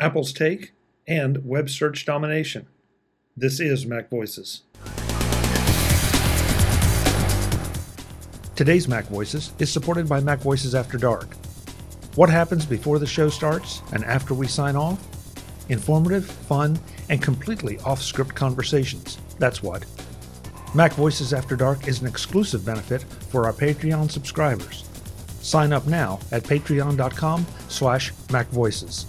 Apple's take, and web search domination. This is MacVoices. Today's MacVoices is supported by MacVoices After Dark. What happens before the show starts and after we sign off? Informative, fun, and completely off script conversations. That's what. MacVoices After Dark is an exclusive benefit for our Patreon subscribers. Sign up now at patreon.com slash macvoices.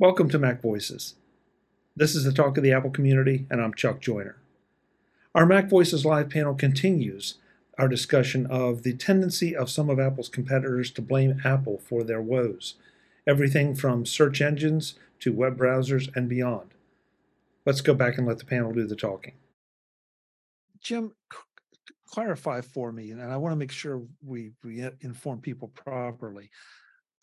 Welcome to MacVoices. This is the talk of the Apple community, and I'm Chuck Joiner. Our MacVoices live panel continues our discussion of the tendency of some of Apple's competitors to blame Apple for their woes, everything from search engines to web browsers and beyond. Let's go back and let the panel do the talking. Jim, clarify for me, and I want to make sure we, we uh, inform people properly.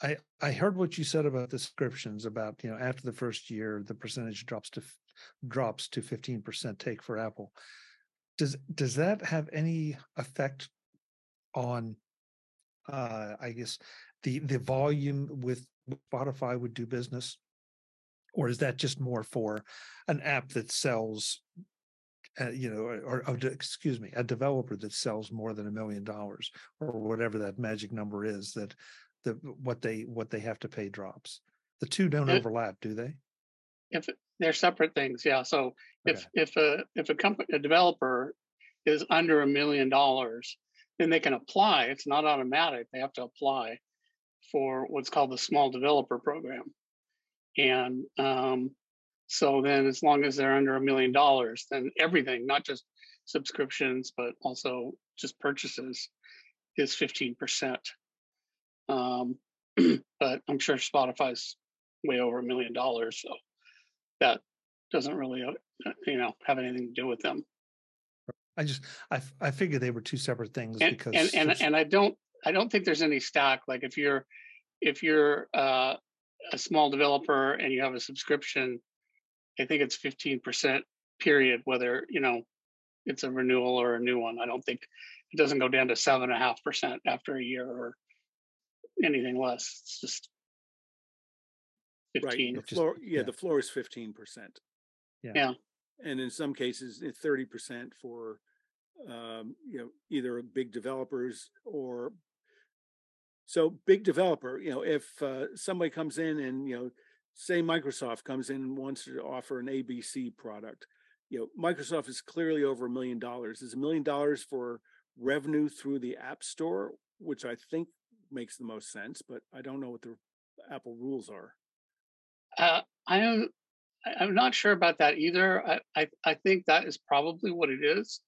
I I heard what you said about the subscriptions about you know after the first year the percentage drops to drops to 15% take for Apple. Does does that have any effect on uh I guess the the volume with Spotify would do business? Or is that just more for an app that sells uh, you know, or, or, excuse me, a developer that sells more than a million dollars or whatever that magic number is that the what they what they have to pay drops. The two don't it, overlap, do they? If they're separate things, yeah. So if okay. if a if a company a developer is under a million dollars, then they can apply. It's not automatic. They have to apply for what's called the small developer program. And um, so then, as long as they're under a million dollars, then everything, not just subscriptions, but also just purchases, is 15%. Um, but I'm sure Spotify's way over a million dollars, so that doesn't really, uh, you know, have anything to do with them. I just I I figured they were two separate things and, because and and, and I don't I don't think there's any stack like if you're if you're uh, a small developer and you have a subscription, I think it's 15% period whether you know it's a renewal or a new one. I don't think it doesn't go down to seven and a half percent after a year or anything less. It's just 15. Right. The floor, yeah, yeah, the floor is 15%. Yeah. yeah. And in some cases, it's 30% for, um, you know, either big developers or so big developer, you know, if uh, somebody comes in and, you know, say Microsoft comes in and wants to offer an ABC product, you know, Microsoft is clearly over a million dollars. Is a million dollars for revenue through the App Store, which I think makes the most sense, but I don't know what the Apple rules are. Uh, I am I'm not sure about that either. I, I, I think that is probably what it is,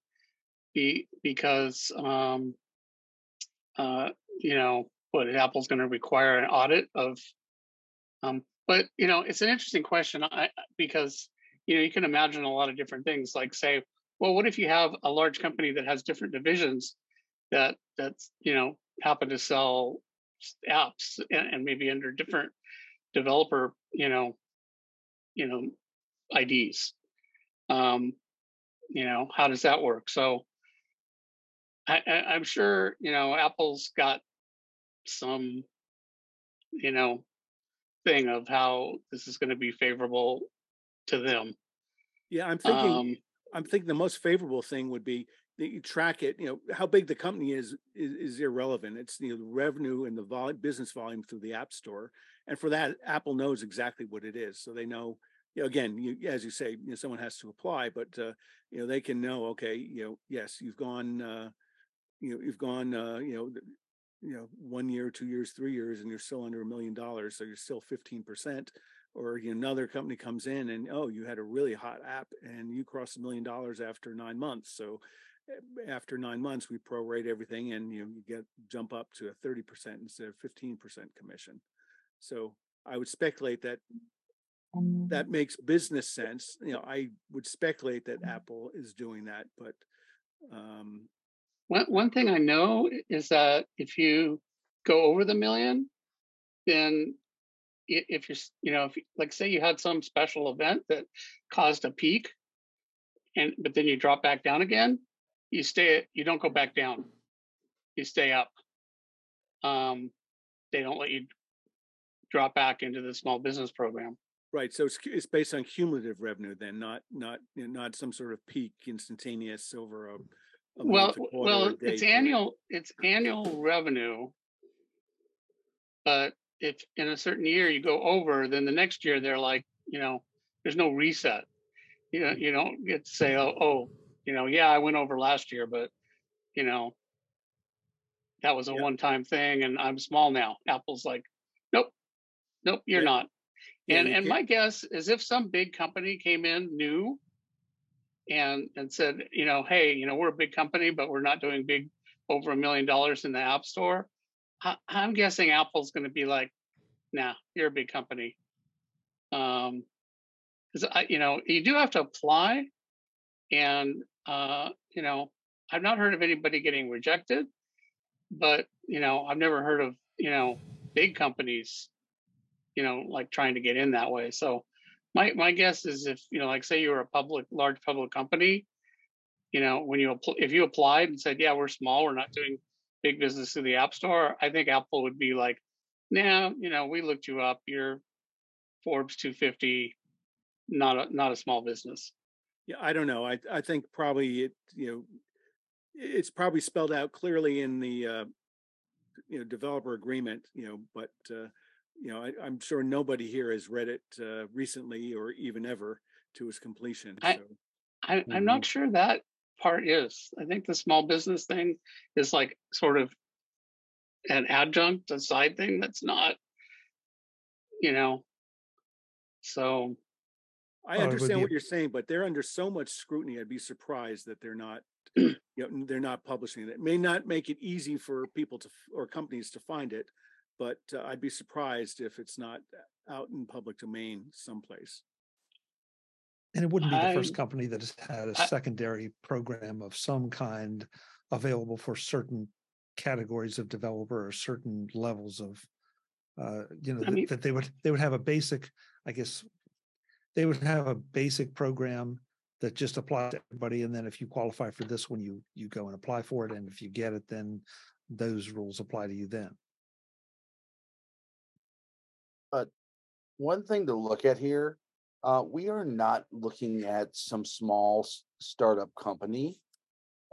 be, because um, uh, you know what Apple's going to require an audit of. Um, but you know, it's an interesting question I, because you know you can imagine a lot of different things. Like say, well, what if you have a large company that has different divisions that that's you know happen to sell apps and, and maybe under different developer, you know, you know, IDs. Um, you know, how does that work? So I, I, I'm sure, you know, Apple's got some, you know, thing of how this is going to be favorable to them. Yeah, I'm thinking. Um, I'm thinking the most favorable thing would be you track it, you know, how big the company is, is, is irrelevant. It's you know, the revenue and the vol- business volume through the app store. And for that, Apple knows exactly what it is. So they know, you know, again, you, as you say, you know, someone has to apply, but, uh, you know, they can know, okay, you know, yes, you've gone, uh, you know, you've gone, uh, you know, you know, one year, two years, three years, and you're still under a million dollars. So you're still 15% or you know, another company comes in and oh you had a really hot app and you crossed a million dollars after nine months so after nine months, we prorate everything, and you know you get jump up to a thirty percent instead of fifteen percent commission. So I would speculate that that makes business sense. You know, I would speculate that Apple is doing that, but um, one one thing I know is that if you go over the million, then if you're you know if like say you had some special event that caused a peak and but then you drop back down again you stay you don't go back down you stay up um they don't let you drop back into the small business program. Right. So it's it's based on cumulative revenue, then not not you know, not some sort of peak instantaneous over a. a well, well, it's annual. It's annual revenue, but if in a certain year you go over, then the next year they're like, you know, there's no reset. You know, you don't get to say, oh, oh, you know, yeah, I went over last year, but you know, that was a yeah. one-time thing, and I'm small now. Apple's like, nope, nope, you're yeah. not. And and my guess is if some big company came in new and and said, you know, hey, you know, we're a big company, but we're not doing big over a million dollars in the app store. I, am guessing Apple's going to be like, nah, you're a big company. Um, because I, you know, you do have to apply, and uh, you know, I've not heard of anybody getting rejected, but you know, I've never heard of you know big companies you know, like trying to get in that way. So my my guess is if you know, like say you were a public large public company, you know, when you if you applied and said, yeah, we're small, we're not doing big business through the App Store, I think Apple would be like, nah, you know, we looked you up, you're Forbes 250, not a not a small business. Yeah, I don't know. I I think probably it you know it's probably spelled out clearly in the uh, you know developer agreement you know but uh, you know, I, am sure nobody here has read it uh, recently or even ever to its completion. I, so. I, am mm-hmm. not sure that part is. I think the small business thing is like sort of an adjunct, a side thing that's not, you know. So I understand what you're saying, but they're under so much scrutiny. I'd be surprised that they're not, you know, they're not publishing it. It may not make it easy for people to or companies to find it, but uh, I'd be surprised if it's not out in public domain someplace. And it wouldn't be the first company that has had a I, secondary program of some kind available for certain categories of developer or certain levels of, uh, you know, mean, that they would they would have a basic, I guess, they would have a basic program that just applies to everybody, and then if you qualify for this one, you you go and apply for it, and if you get it, then those rules apply to you then. But one thing to look at here, uh, we are not looking at some small startup company.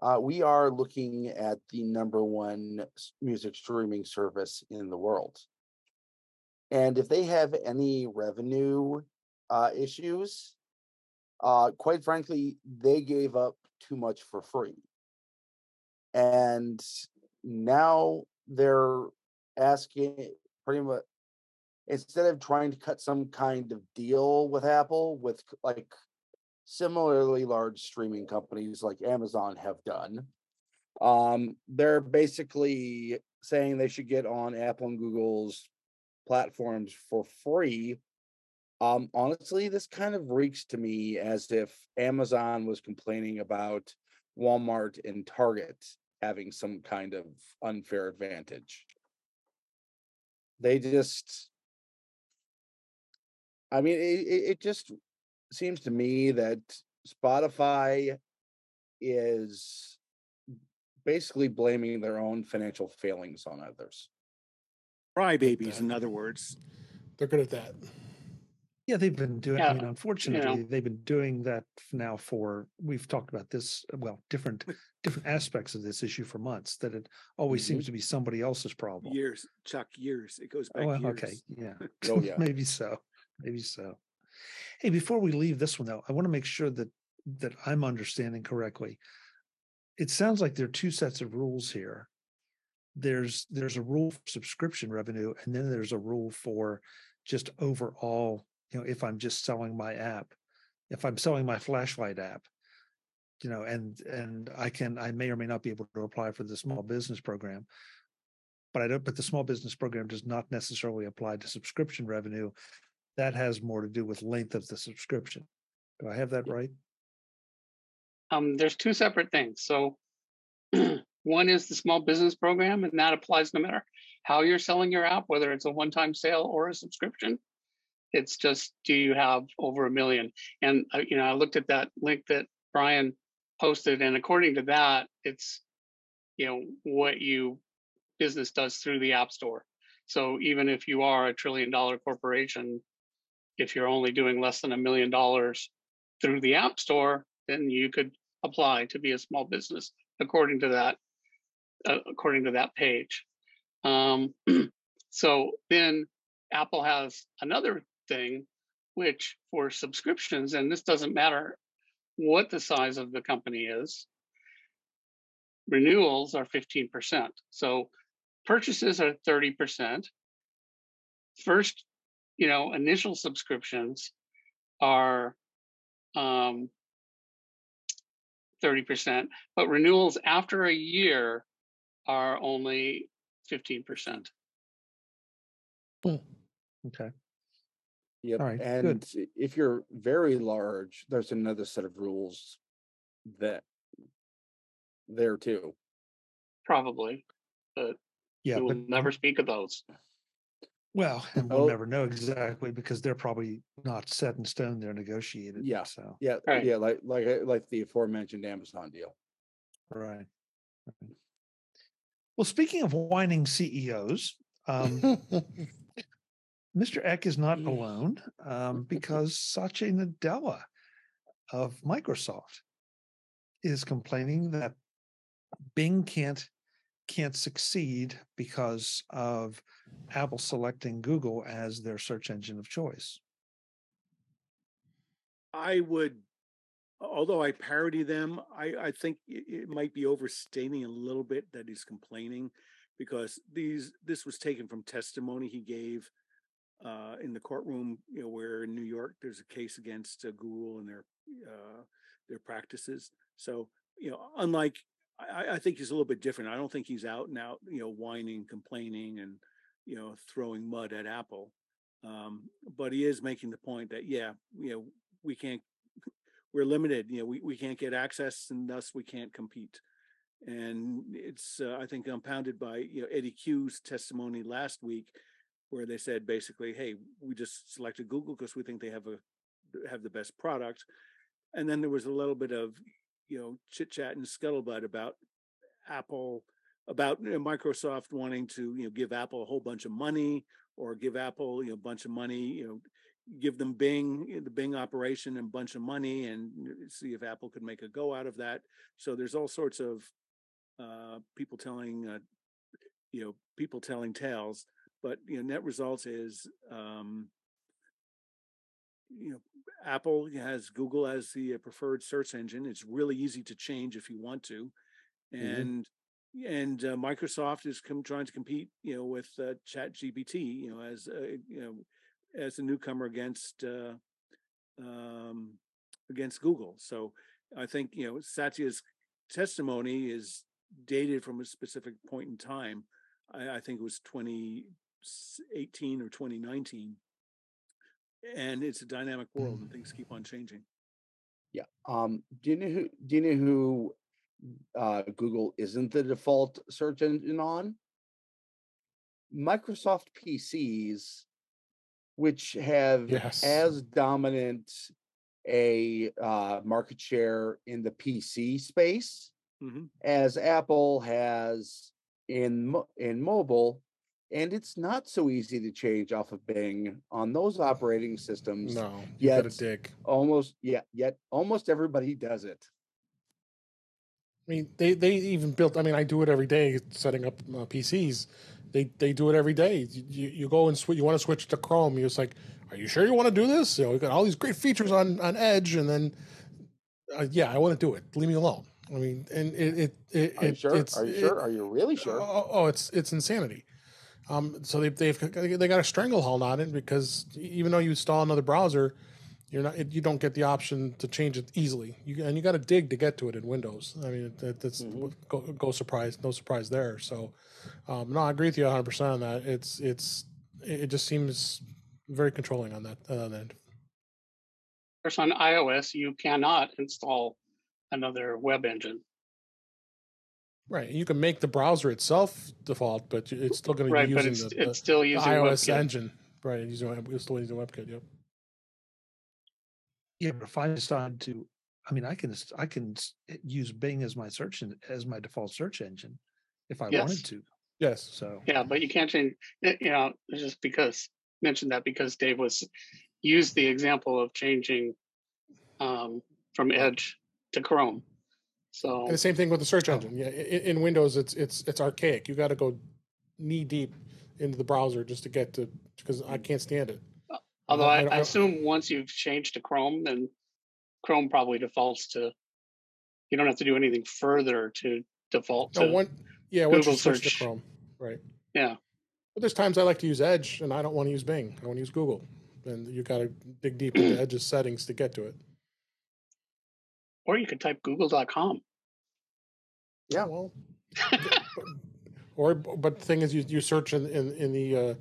Uh, we are looking at the number one music streaming service in the world. And if they have any revenue uh, issues, uh, quite frankly, they gave up too much for free. And now they're asking pretty much instead of trying to cut some kind of deal with Apple with like similarly large streaming companies like Amazon have done, um, they're basically saying they should get on Apple and Google's platforms for free. Um, honestly, this kind of reeks to me as if Amazon was complaining about Walmart and Target having some kind of unfair advantage. They just I mean, it, it just seems to me that Spotify is basically blaming their own financial failings on others. Crybabies, in other words. They're good at that. Yeah, they've been doing. Yeah. I mean, unfortunately, yeah. they've been doing that now for. We've talked about this. Well, different different aspects of this issue for months. That it always mm-hmm. seems to be somebody else's problem. Years, Chuck. Years. It goes back. Oh, well, okay. Yeah. oh, yeah. Maybe so. Maybe so. Hey, before we leave this one though, I want to make sure that that I'm understanding correctly. It sounds like there are two sets of rules here. There's there's a rule for subscription revenue, and then there's a rule for just overall, you know, if I'm just selling my app, if I'm selling my flashlight app, you know, and and I can I may or may not be able to apply for the small business program, but I don't. But the small business program does not necessarily apply to subscription revenue that has more to do with length of the subscription. Do I have that right? Um, there's two separate things. So one is the small business program, and that applies no matter how you're selling your app, whether it's a one-time sale or a subscription. It's just do you have over a million? And uh, you know, I looked at that link that Brian posted, and according to that, it's you know what you business does through the app store. So even if you are a trillion dollar corporation, if you're only doing less than a million dollars through the App Store, then you could apply to be a small business according to that uh, according to that page. Um, so then Apple has another thing, which for subscriptions, and this doesn't matter what the size of the company is, renewals are 15%. So purchases are 30%. First, you know, initial subscriptions are um, 30%, but renewals after a year are only 15%. Hmm. Okay. Yep. All right, and good. if you're very large, there's another set of rules that there too. Probably, but Yeah, we will but never speak of those. well, and we'll Oh. never know exactly because they're probably not set in stone. They're negotiated. Yeah. So Yeah, Right. yeah, like like uh, like the aforementioned Amazon deal. right. right. Well, speaking of whining CEOs, um, Mr. Ek is not alone um, because Satya Nadella of Microsoft is complaining that Bing can't can't succeed because of Apple selecting Google as their search engine of choice. I would, although I parody them, I, I think it, it might be overstating a little bit that he's complaining because these this was taken from testimony he gave uh, in the courtroom, you know, where in New York there's a case against uh, Google and their uh, their practices. So you know, unlike I, I think he's a little bit different. I don't think he's out and out, you know, whining, complaining, and you know, throwing mud at Apple. Um, but he is making the point that yeah, you know, we can't we're limited you know we, we can't get access and thus we can't compete and it's uh, i think compounded by you know Eddy Cue's testimony last week where they said basically hey we just selected google because we think they have a have the best product and then there was a little bit of you know chit chat and scuttlebutt about apple about you know, microsoft wanting to you know give apple a whole bunch of money or give apple you know a bunch of money you know give them Bing, the Bing operation, and a bunch of money, and see if Apple could make a go out of that. So there's all sorts of uh, people telling, uh, you know, people telling tales. But you know, net results is, um, you know, Apple has Google as the preferred search engine. It's really easy to change if you want to, and mm-hmm. and uh, Microsoft is com- trying to compete, you know, with uh, Chat GPT, you know, as uh, you know as a newcomer against uh, um, against Google. So I think you know Satya's testimony is dated from a specific point in time. I, I think it was 2018 or 2019, and it's a dynamic world, and things keep on changing. Yeah. Um. Do you know who? Do you know who? Uh, Google isn't the default search engine on. Microsoft PCs which have yes. as dominant a uh, market share in the PC space mm-hmm. as Apple has in in mobile, and it's not so easy to change off of Bing on those operating systems. No, you yet gotta dig. almost yeah, yet almost everybody does it. I mean, they they even built. I mean, I do it every day, setting up uh, PCs they they do it every day. You, you go and switch. You want to switch to Chrome. You're just like, are you sure you want to do this? You know, we got all these great features on on Edge, and then uh, yeah, I want to do it. Leave me alone. I mean, and it it, it are you sure? It's, are you it, sure? Are you really sure? Oh, oh, it's it's insanity. Um, so they they've they got a stranglehold on it because even though you install another browser, you're not you don't get the option to change it easily. You and you got to dig to get to it in Windows. I mean, that, that's mm-hmm. go, go surprise, no surprise there. So, um, no, I agree with you 100 percent on that. It's it's it just seems very controlling on that on that end. Of course, on iOS, you cannot install another web engine. Right, you can make the browser itself default, but it's still going to right, be using it's, the, it's still using the iOS WebKit. engine. Right, using it's still using WebKit. Yep. Yeah, but if I decide to, I mean, I can I can use Bing as my search as my default search engine if I yes. wanted to. Yes. So yeah, but you can't change. You know, just because mentioned that because Dave was used the example of changing um, from Edge to Chrome. So and the same thing with the search engine. Yeah, in, in Windows, it's it's it's archaic. You got to go knee deep into the browser just to get to because I can't stand it. Although I, I, I, assume once you've changed to Chrome, then Chrome probably defaults to. You don't have to do anything further to default to. One, yeah, Google once search. to Chrome, right? Yeah. But there's times I like to use Edge, and I don't want to use Bing. I want to use Google, and you got to dig deep into Edge's settings to get to it. Or you could type Google.com. Yeah, well. or but the thing is, you you search in in, in the uh,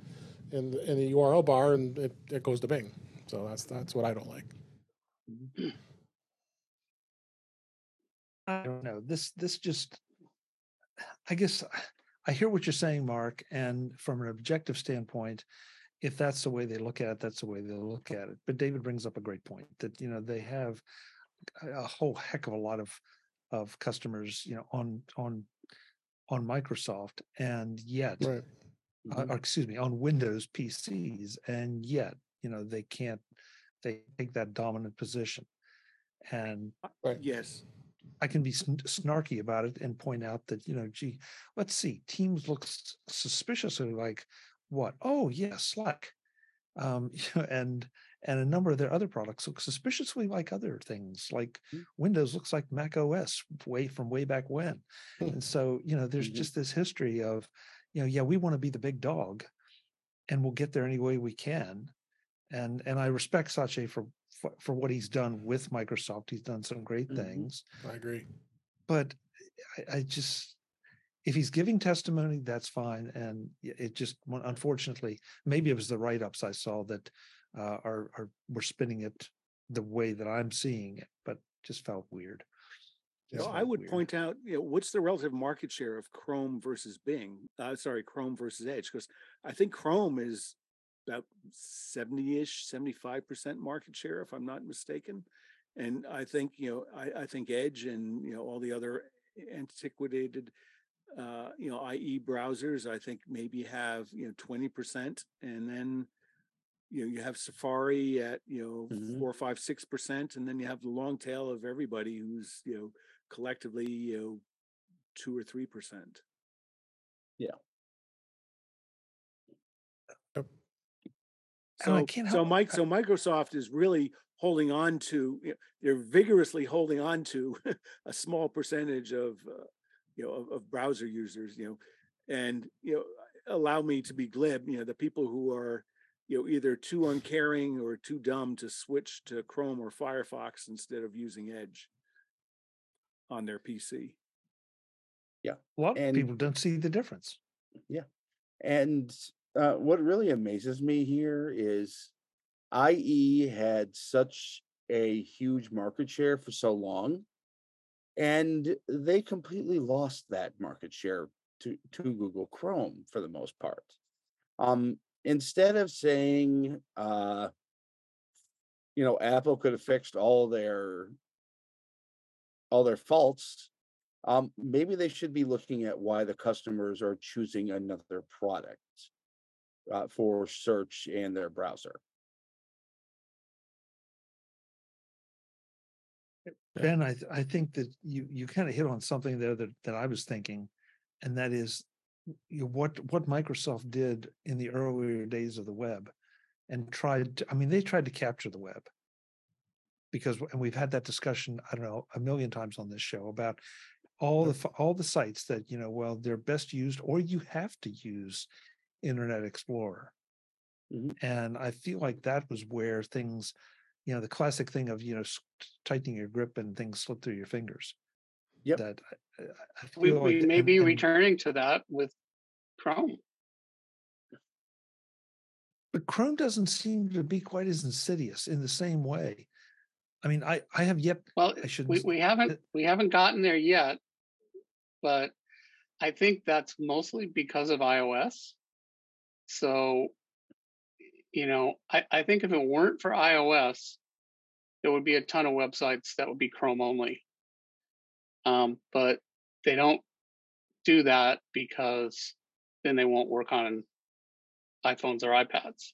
in the, in the URL bar, and it, it goes to Bing. So that's that's what I don't like. I don't know. This this just I guess I hear what you're saying, Mark, and from an objective standpoint, if that's the way they look at it, that's the way they look at it. But David brings up a great point that you know they have a whole heck of a lot of of customers, you know, on on on Microsoft, and yet, right. uh, mm-hmm. or excuse me, on Windows PCs, and yet, you know, they can't they take that dominant position. And right. yes, I can be snarky about it and point out that you know, gee, let's see, Teams looks suspiciously like what? Oh yeah, Slack, um, you know, and and a number of their other products look suspiciously like other things. Like mm-hmm. Windows looks like Mac OS way from way back when, and so you know, there's mm-hmm. just this history of, you know, yeah, we want to be the big dog, and we'll get there any way we can, and and I respect Satya for for, for what he's done with Microsoft. He's done some great mm-hmm. things. I agree. But I, I, just, if he's giving testimony, that's fine. And it just, unfortunately, maybe it was the write ups I saw that uh, are, are, were spinning it the way that I'm seeing it, but just felt weird. You know, I would weird. point out, you know, what's the relative market share of Chrome versus Bing? Uh, sorry, Chrome versus Edge, because I think Chrome is about 70-ish 75% market share if i'm not mistaken and i think you know i, I think edge and you know all the other antiquated uh, you know ie browsers i think maybe have you know 20% and then you know you have safari at you know mm-hmm. four five six percent and then you have the long tail of everybody who's you know collectively you know two or three percent. Yeah. So, so Mike, so Microsoft is really holding on to, you know, they're vigorously holding on to a small percentage of, uh, you know, of, of, browser users, you know, and, you know, allow me to be glib, you know, the people who are, you know, either too uncaring or too dumb to switch to Chrome or Firefox instead of using Edge on their PC. Yeah. A lot of people don't see the difference. Yeah. And uh, what really amazes me here is IE had such a huge market share for so long, and they completely lost that market share to, to Google Chrome for the most part. Um, instead of saying, uh, you know, Apple could have fixed all their all their faults, um, maybe they should be looking at why the customers are choosing another product uh, for search and their browser. Ben, I, th- I think that you, you kind of hit on something there that, that I was thinking, and that is you know, what what Microsoft did in the earlier days of the web, and tried. To, I mean, they tried to capture the web because, and we've had that discussion. I don't know a million times on this show about all the all the sites that you know. Well, they're best used, or you have to use Internet Explorer. Mm-hmm. And I feel like that was where things, you know, the classic thing of, you know, tightening your grip and things slip through your fingers. Yep. That I we, we like, may and, be and, returning to that with Chrome. But Chrome doesn't seem to be quite as insidious in the same way. I mean, I, I have yet. Well, I should. We, we haven't we haven't gotten there yet, but I think that's mostly because of iOS. So, you know, I, I think if it weren't for iOS, there would be a ton of websites that would be Chrome only. Um, but they don't do that because then they won't work on iPhones or iPads.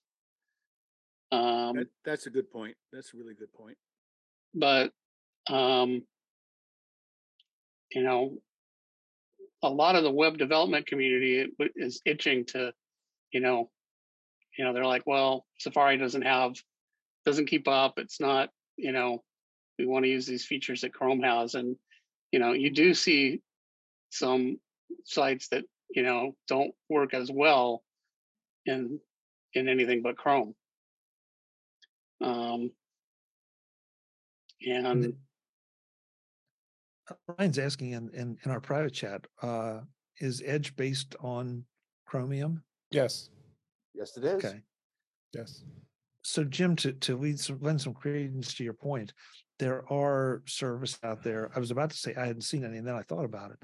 Um, That, that's a good point. That's a really good point. but um, you know, a lot of the web development community is itching to, you know, you know, they're like, well, Safari doesn't have, doesn't keep up. It's not, you know, we want to use these features that Chrome has, and you know, you do see some sites that you know don't work as well in in anything but Chrome. Um, and uh, Ryan's asking in, in, in our private chat, uh, is Edge based on Chromium? Yes. Yes, it is. Okay. Yes. So Jim, to, to lead some, lend some credence to your point, there are services out there. I was about to say I hadn't seen any, and then I thought about it,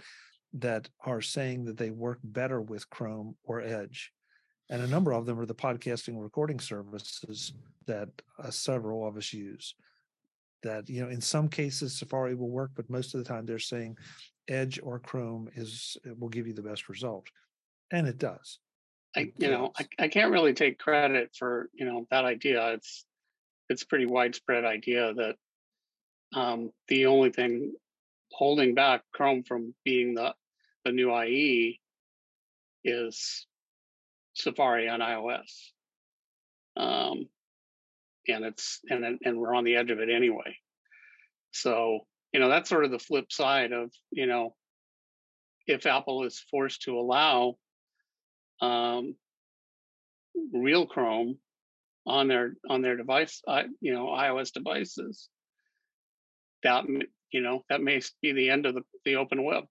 that are saying that they work better with Chrome or Edge. And a number of them are the podcasting recording services that uh, several of us use that you know in some cases safari will work but most of the time they're saying edge or chrome is will give you the best result and it does i you know I, I can't really take credit for you know that idea it's it's pretty widespread idea that um, the only thing holding back chrome from being the the new ie is safari on ios um, and it's and and we're on the edge of it anyway. So you know that's sort of the flip side of you know if Apple is forced to allow um, real Chrome on their on their device, you know iOS devices, that you know that may be the end of the, the open web.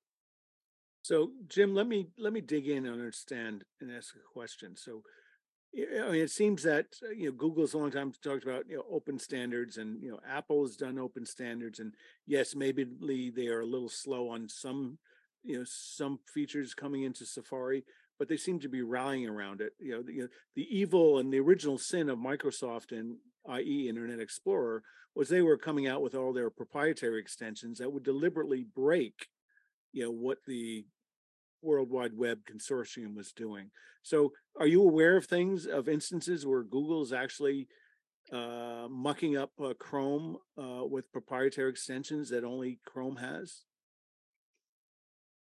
So Jim, let me let me dig in and understand and ask a question. So I mean, it seems that uh, you know Google's a long time talked about you know open standards, and you know Apple has done open standards, and yes, maybe they are a little slow on some you know some features coming into Safari, but they seem to be rallying around it. You know, the, you know, the evil and the original sin of Microsoft and IE Internet Explorer was they were coming out with all their proprietary extensions that would deliberately break you know what the World Wide Web Consortium was doing. So, are you aware of things of instances where Google is actually uh, mucking up uh, Chrome uh, with proprietary extensions that only Chrome has?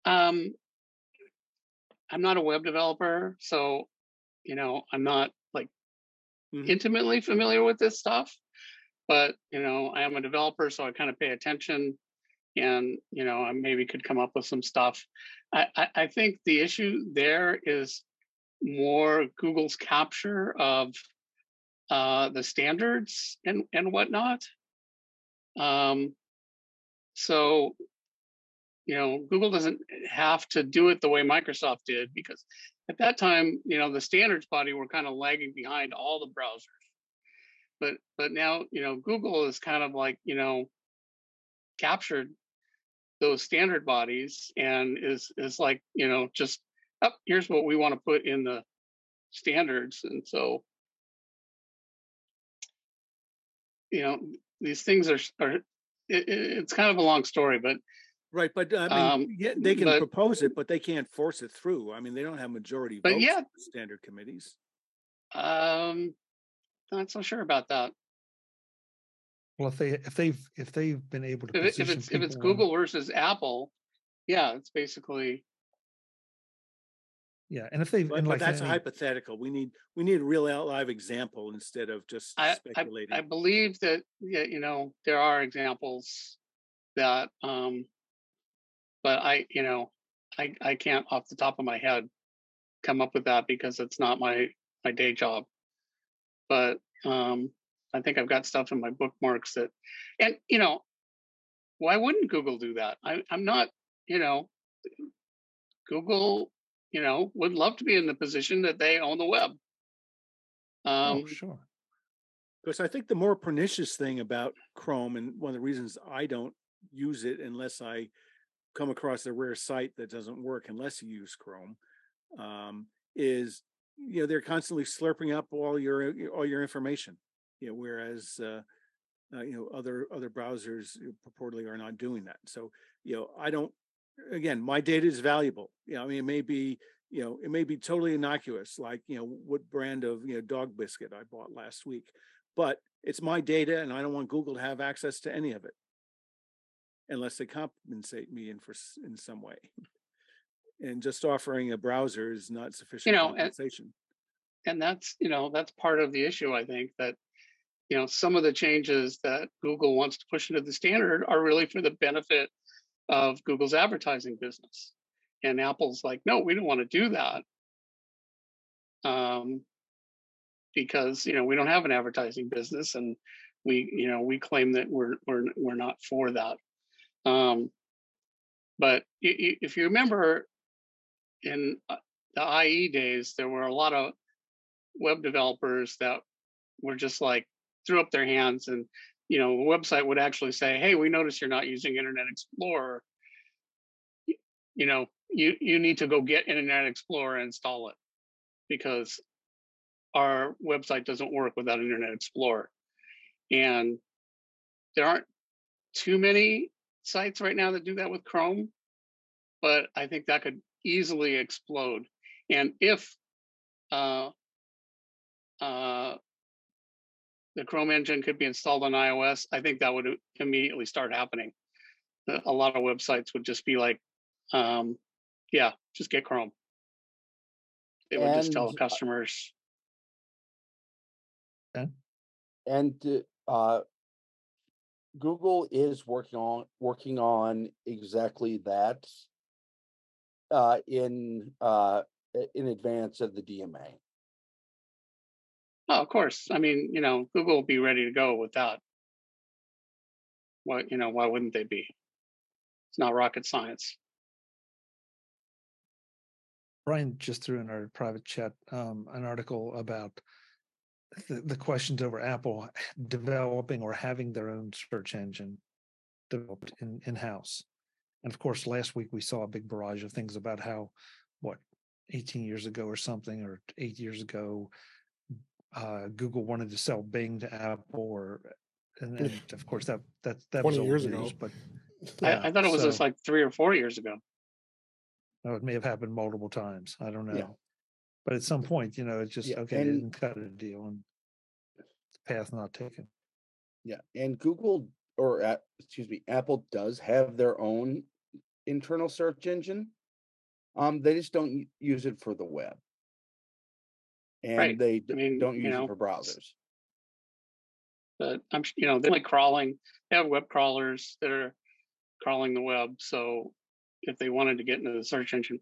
Um, I'm not a web developer, so you know I'm not like mm-hmm. intimately familiar with this stuff. But you know, I am a developer, so I kind of pay attention and you know I maybe could come up with some stuff. I, I, I think the issue there is more Google's capture of uh, the standards and and whatnot. Um, so you know Google doesn't have to do it the way Microsoft did because at that time you know the standards body were kind of lagging behind all the browsers. But but now you know Google is kind of like you know captured those standard bodies and is is like you know just oh, here's what we want to put in the standards. And so you know these things are are it, it's kind of a long story but right but i mean um, yeah, they can but, propose it but they can't force it through. I mean they don't have majority but yeah. standard committees. Um not so sure about that well, if they if they've if they've been able to if, if it's if it's Google versus Apple, yeah, it's basically yeah. And if they've but, but that's any, hypothetical. We need we need a real live example instead of just I, speculating. I, I believe that yeah, you know there are examples that, um but I you know I I can't off the top of my head come up with that because it's not my my day job. But um I think I've got stuff in my bookmarks that, and you know, why wouldn't Google do that? I, I'm not, you know, Google, you know, would love to be in the position that they own the web. Oh, um, oh, sure. Because I think the more pernicious thing about Chrome, and one of the reasons I don't use it unless I come across a rare site that doesn't work unless you use Chrome, um, is you know they're constantly slurping up all your all your information you know, whereas uh, uh, you know other other browsers purportedly are not doing that. So you know, I don't. Again, my data is valuable. You know, I mean, it may be you know, it may be totally innocuous, like, you know, what brand of, you know, dog biscuit I bought last week, but it's my data and I don't want Google to have access to any of it unless they compensate me in for in some way. And just offering a browser is not sufficient you know, compensation. And, and that's, you know, that's part of the issue, I think, that you know some of the changes that google wants to push into the standard are really for the benefit of google's advertising business. And apple's like no we don't want to do that. Um, because you know we don't have an advertising business and we you know we claim that we're we're we're not for that. Um, but if you remember in uh, the IE days there were a lot of web developers that were just like threw up their hands and you know the website would actually say hey we notice you're not using internet explorer. You know you you need to go get internet explorer and install it because our website doesn't work without internet explorer. And there aren't too many sites right now that do that with chrome but i think that could easily explode. And if uh, uh, the Chrome engine could be installed on iOS, I think that would immediately start happening. A lot of websites would just be like, um, yeah, just get Chrome. They would and, just tell customers. And, and uh, Google is working on working on exactly that uh, in uh, in advance of the DMA. Oh, of course. I mean, you know, Google will be ready to go without. What you know, why wouldn't they be? It's not rocket science. Brian just threw in our private chat um, an article about the, the, questions over Apple developing or having their own search engine developed in in house. And of course, last week we saw a big barrage of things about how what 18 years ago or something, or eight years ago, uh, Google wanted to sell Bing to Apple, or and, and of course that that that was years news, ago. But yeah, I, I, thought it was so, just like three or four years ago. Oh, it may have happened multiple times. I don't know. Yeah. But at some point, you know, it's just yeah, okay. And, didn't cut a deal, and path not taken. Yeah, and Google or uh, excuse me, Apple does have their own internal search engine. Um, they just don't use it for the web and Right. they I mean, don't you use know, it for browsers. But I'm, you know, they're like crawling. They have web crawlers that are crawling the web. So if they wanted to get into the search engine,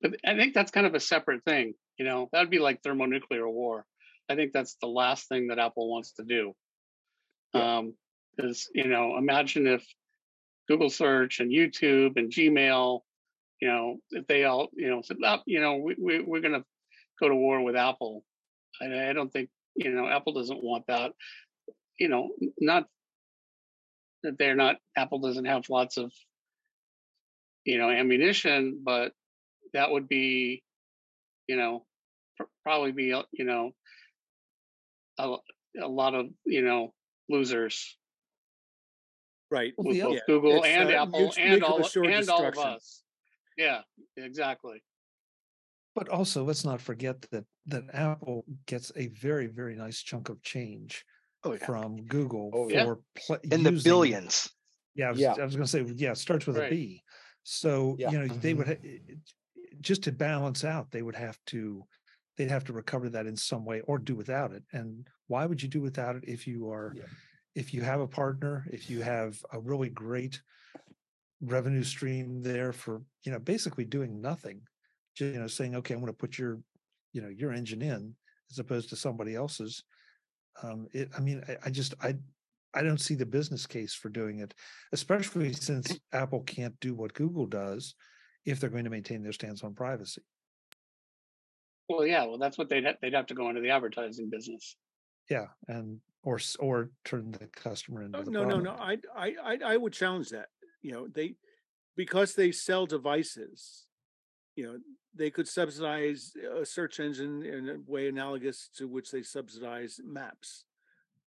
but I think that's kind of a separate thing. You know, that would be like thermonuclear war. I think that's the last thing that Apple wants to do. Yeah. Um, is you know, imagine if Google search and YouTube and Gmail, you know, if they all, you know, said, oh, you know, we, we we're gonna go to war with Apple. And I don't think, you know, Apple doesn't want that. You know, not that they're not, Apple doesn't have lots of, you know, ammunition, but that would be, you know, pr- probably be, you know, a, a lot of, you know, losers. Right. With both yeah. Google and uh, Apple and all, and all of us. Yeah, exactly. But also, let's not forget that that Apple gets a very very nice chunk of change Oh yeah. from Google Oh, for yeah. pl- In the billions. Yeah, I was, Yeah. I was going to say yeah. It starts with Right. a B. So Yeah. you know they would mm-hmm. ha- just to balance out, they would have to they'd have to recover that in some way or do without it. And why would you do without it if you are Yeah. if you have a partner, if you have a really great revenue stream there for you know basically doing nothing, just you know saying okay, I'm going to put your you know your engine in as opposed to somebody else's. Um, it, I mean, I, I just I I don't see the business case for doing it, especially since Apple can't do what Google does if they're going to maintain their stance on privacy. Well, yeah, well, that's what they'd ha- they'd have to go into the advertising business. Yeah, and or or turn the customer into Oh, the no, no, product. no. I, I, I, I would challenge that. You know, they because they sell devices. You know, they could subsidize a search engine in a way analogous to which they subsidize maps.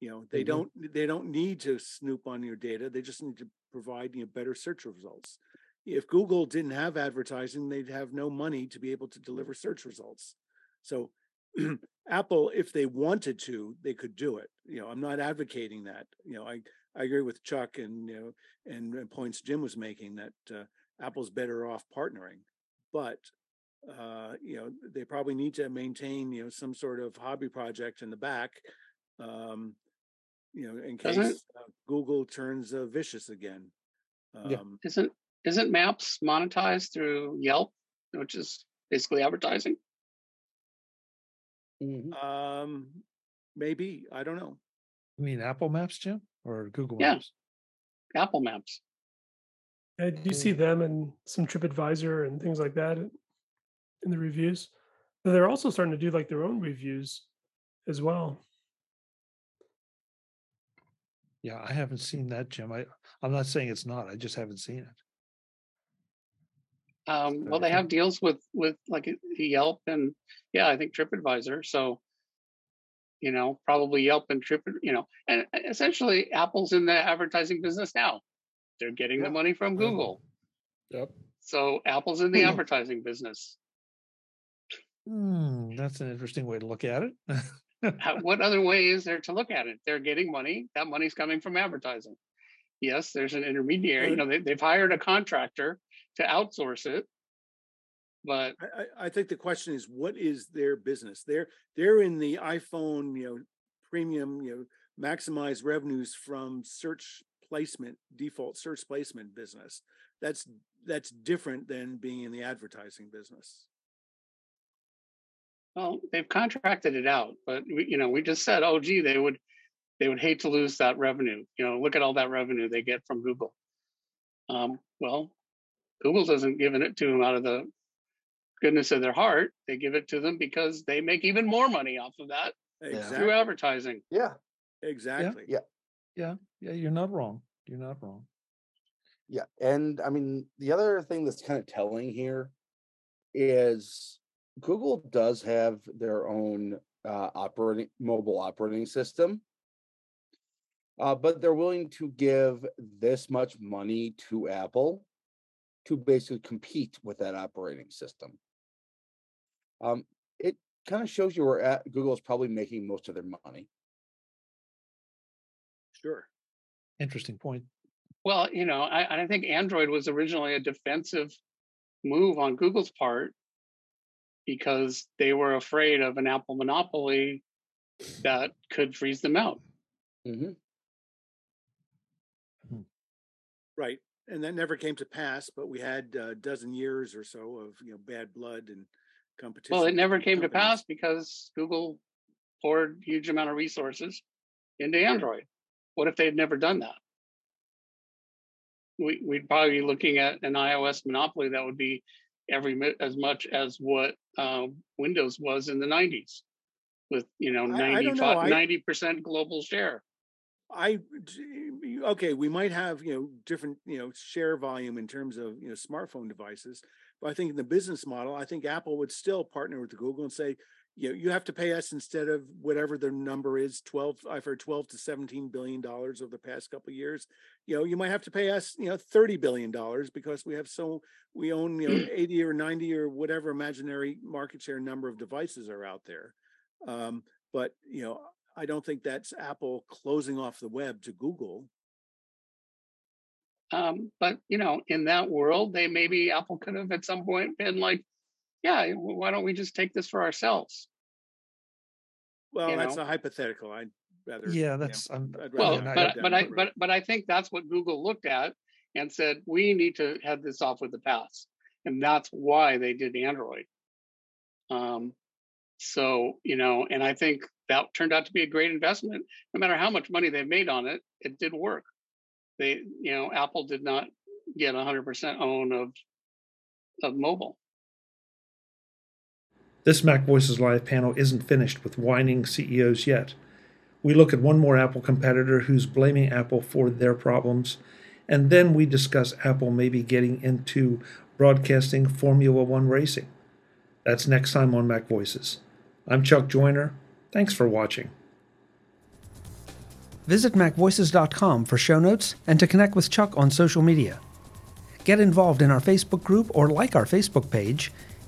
You know, they Mhm. don't they don't need to snoop on your data. They just need to provide you know, better search results. if Google didn't have advertising, they'd have no money to be able to deliver search results. So Apple, if they wanted to, they could do it. You know, I'm not advocating that. You know, I I agree with Chuck and you know and, and points Jim was making that uh, Apple's better off partnering, but uh, you know they probably need to maintain you know some sort of hobby project in the back, um, you know, in case uh, Google turns uh, vicious again. Um, yeah. Isn't isn't Maps monetized through Yelp, which is basically advertising? Mm-hmm. Um, maybe I don't know. You mean Apple Maps, Jim, or Google yeah. Maps? Apple Maps. Uh, do you see them and some TripAdvisor and things like that in the reviews? But they're also starting to do like their own reviews as well. Yeah, I haven't seen that, Jim. I I'm not saying it's not. I just haven't seen it. Um, well, they have deals with with like Yelp and yeah, I think TripAdvisor. So, you know, probably Yelp and Trip, you know, and essentially Apple's in the advertising business now. They're getting yep. the money from Google. Yep. So Apple's in the advertising business. Hmm, that's an interesting way to look at it. what other way is there to look at it? They're getting money. That money's coming from advertising. Yes, there's an intermediary. You know, they, they've hired a contractor to outsource it. But I, I think the question is, what is their business? They're they're in the iPhone, you know, premium, you know, maximize revenues from search placement, default search placement business. That's that's different than being in the advertising business. Well, they've contracted it out, but we, you know, we just said, oh, gee, they would they would hate to lose that revenue. You know, look at all that revenue they get from Google. Um, well, Google doesn't give it to them out of the goodness of their heart. They give it to them because they make even more money off of that exactly. through advertising. Yeah. Exactly. Yeah. Yeah. Yeah. You're not wrong. You're not wrong. Yeah. And I mean, the other thing that's kind of telling here is Google does have their own uh, operating mobile operating system uh, but they're willing to give this much money to Apple to basically compete with that operating system. Um, it kind of shows you where at Google is probably making most of their money. Sure. Interesting point. Well, you know, I, I think Android was originally a defensive move on Google's part because they were afraid of an Apple monopoly that could freeze them out. Mm-hmm. Right. And that never came to pass, but we had a dozen years or so of you know bad blood and competition. Well, it never came companies. to pass because Google poured huge amount of resources into Android. What if they'd never done that? We, would probably be looking at an iOS monopoly that would be every as much as what um, Windows was in the 90s, with you know 90 percent global share. I okay, we might have you know different you know share volume in terms of you know smartphone devices, but I think in the business model, I think Apple would still partner with Google and say, you know, you have to pay us instead of whatever the number is, twelve. I've heard twelve to seventeen billion dollars over the past couple of years. You know, you might have to pay us you know thirty billion dollars because we have so we own you know eighty or ninety or whatever imaginary market share number of devices are out there. Um, but you know I don't think that's Apple closing off the web to Google. Um, but you know, in that world, they maybe Apple could have at some point been like, "Yeah, why don't we just take this for ourselves?" Well, you that's know? a hypothetical. I'd rather. Yeah, that's. You know, well, but but I but but I think that's what Google looked at and said we need to head this off with the pass, and that's why they did Android. Um, so you know, and I think that turned out to be a great investment. No matter how much money they made on it, it did work. They, you know, Apple did not get 100% own of of mobile. This MacVoices Live panel isn't finished with whining CEOs yet. We look at one more Apple competitor who's blaming Apple for their problems, and then we discuss Apple maybe getting into broadcasting Formula One racing. That's next time on MacVoices. I'm Chuck Joiner. Thanks for watching. Visit MacVoices.com for show notes and to connect with Chuck on social media. Get involved in our Facebook group or like our Facebook page,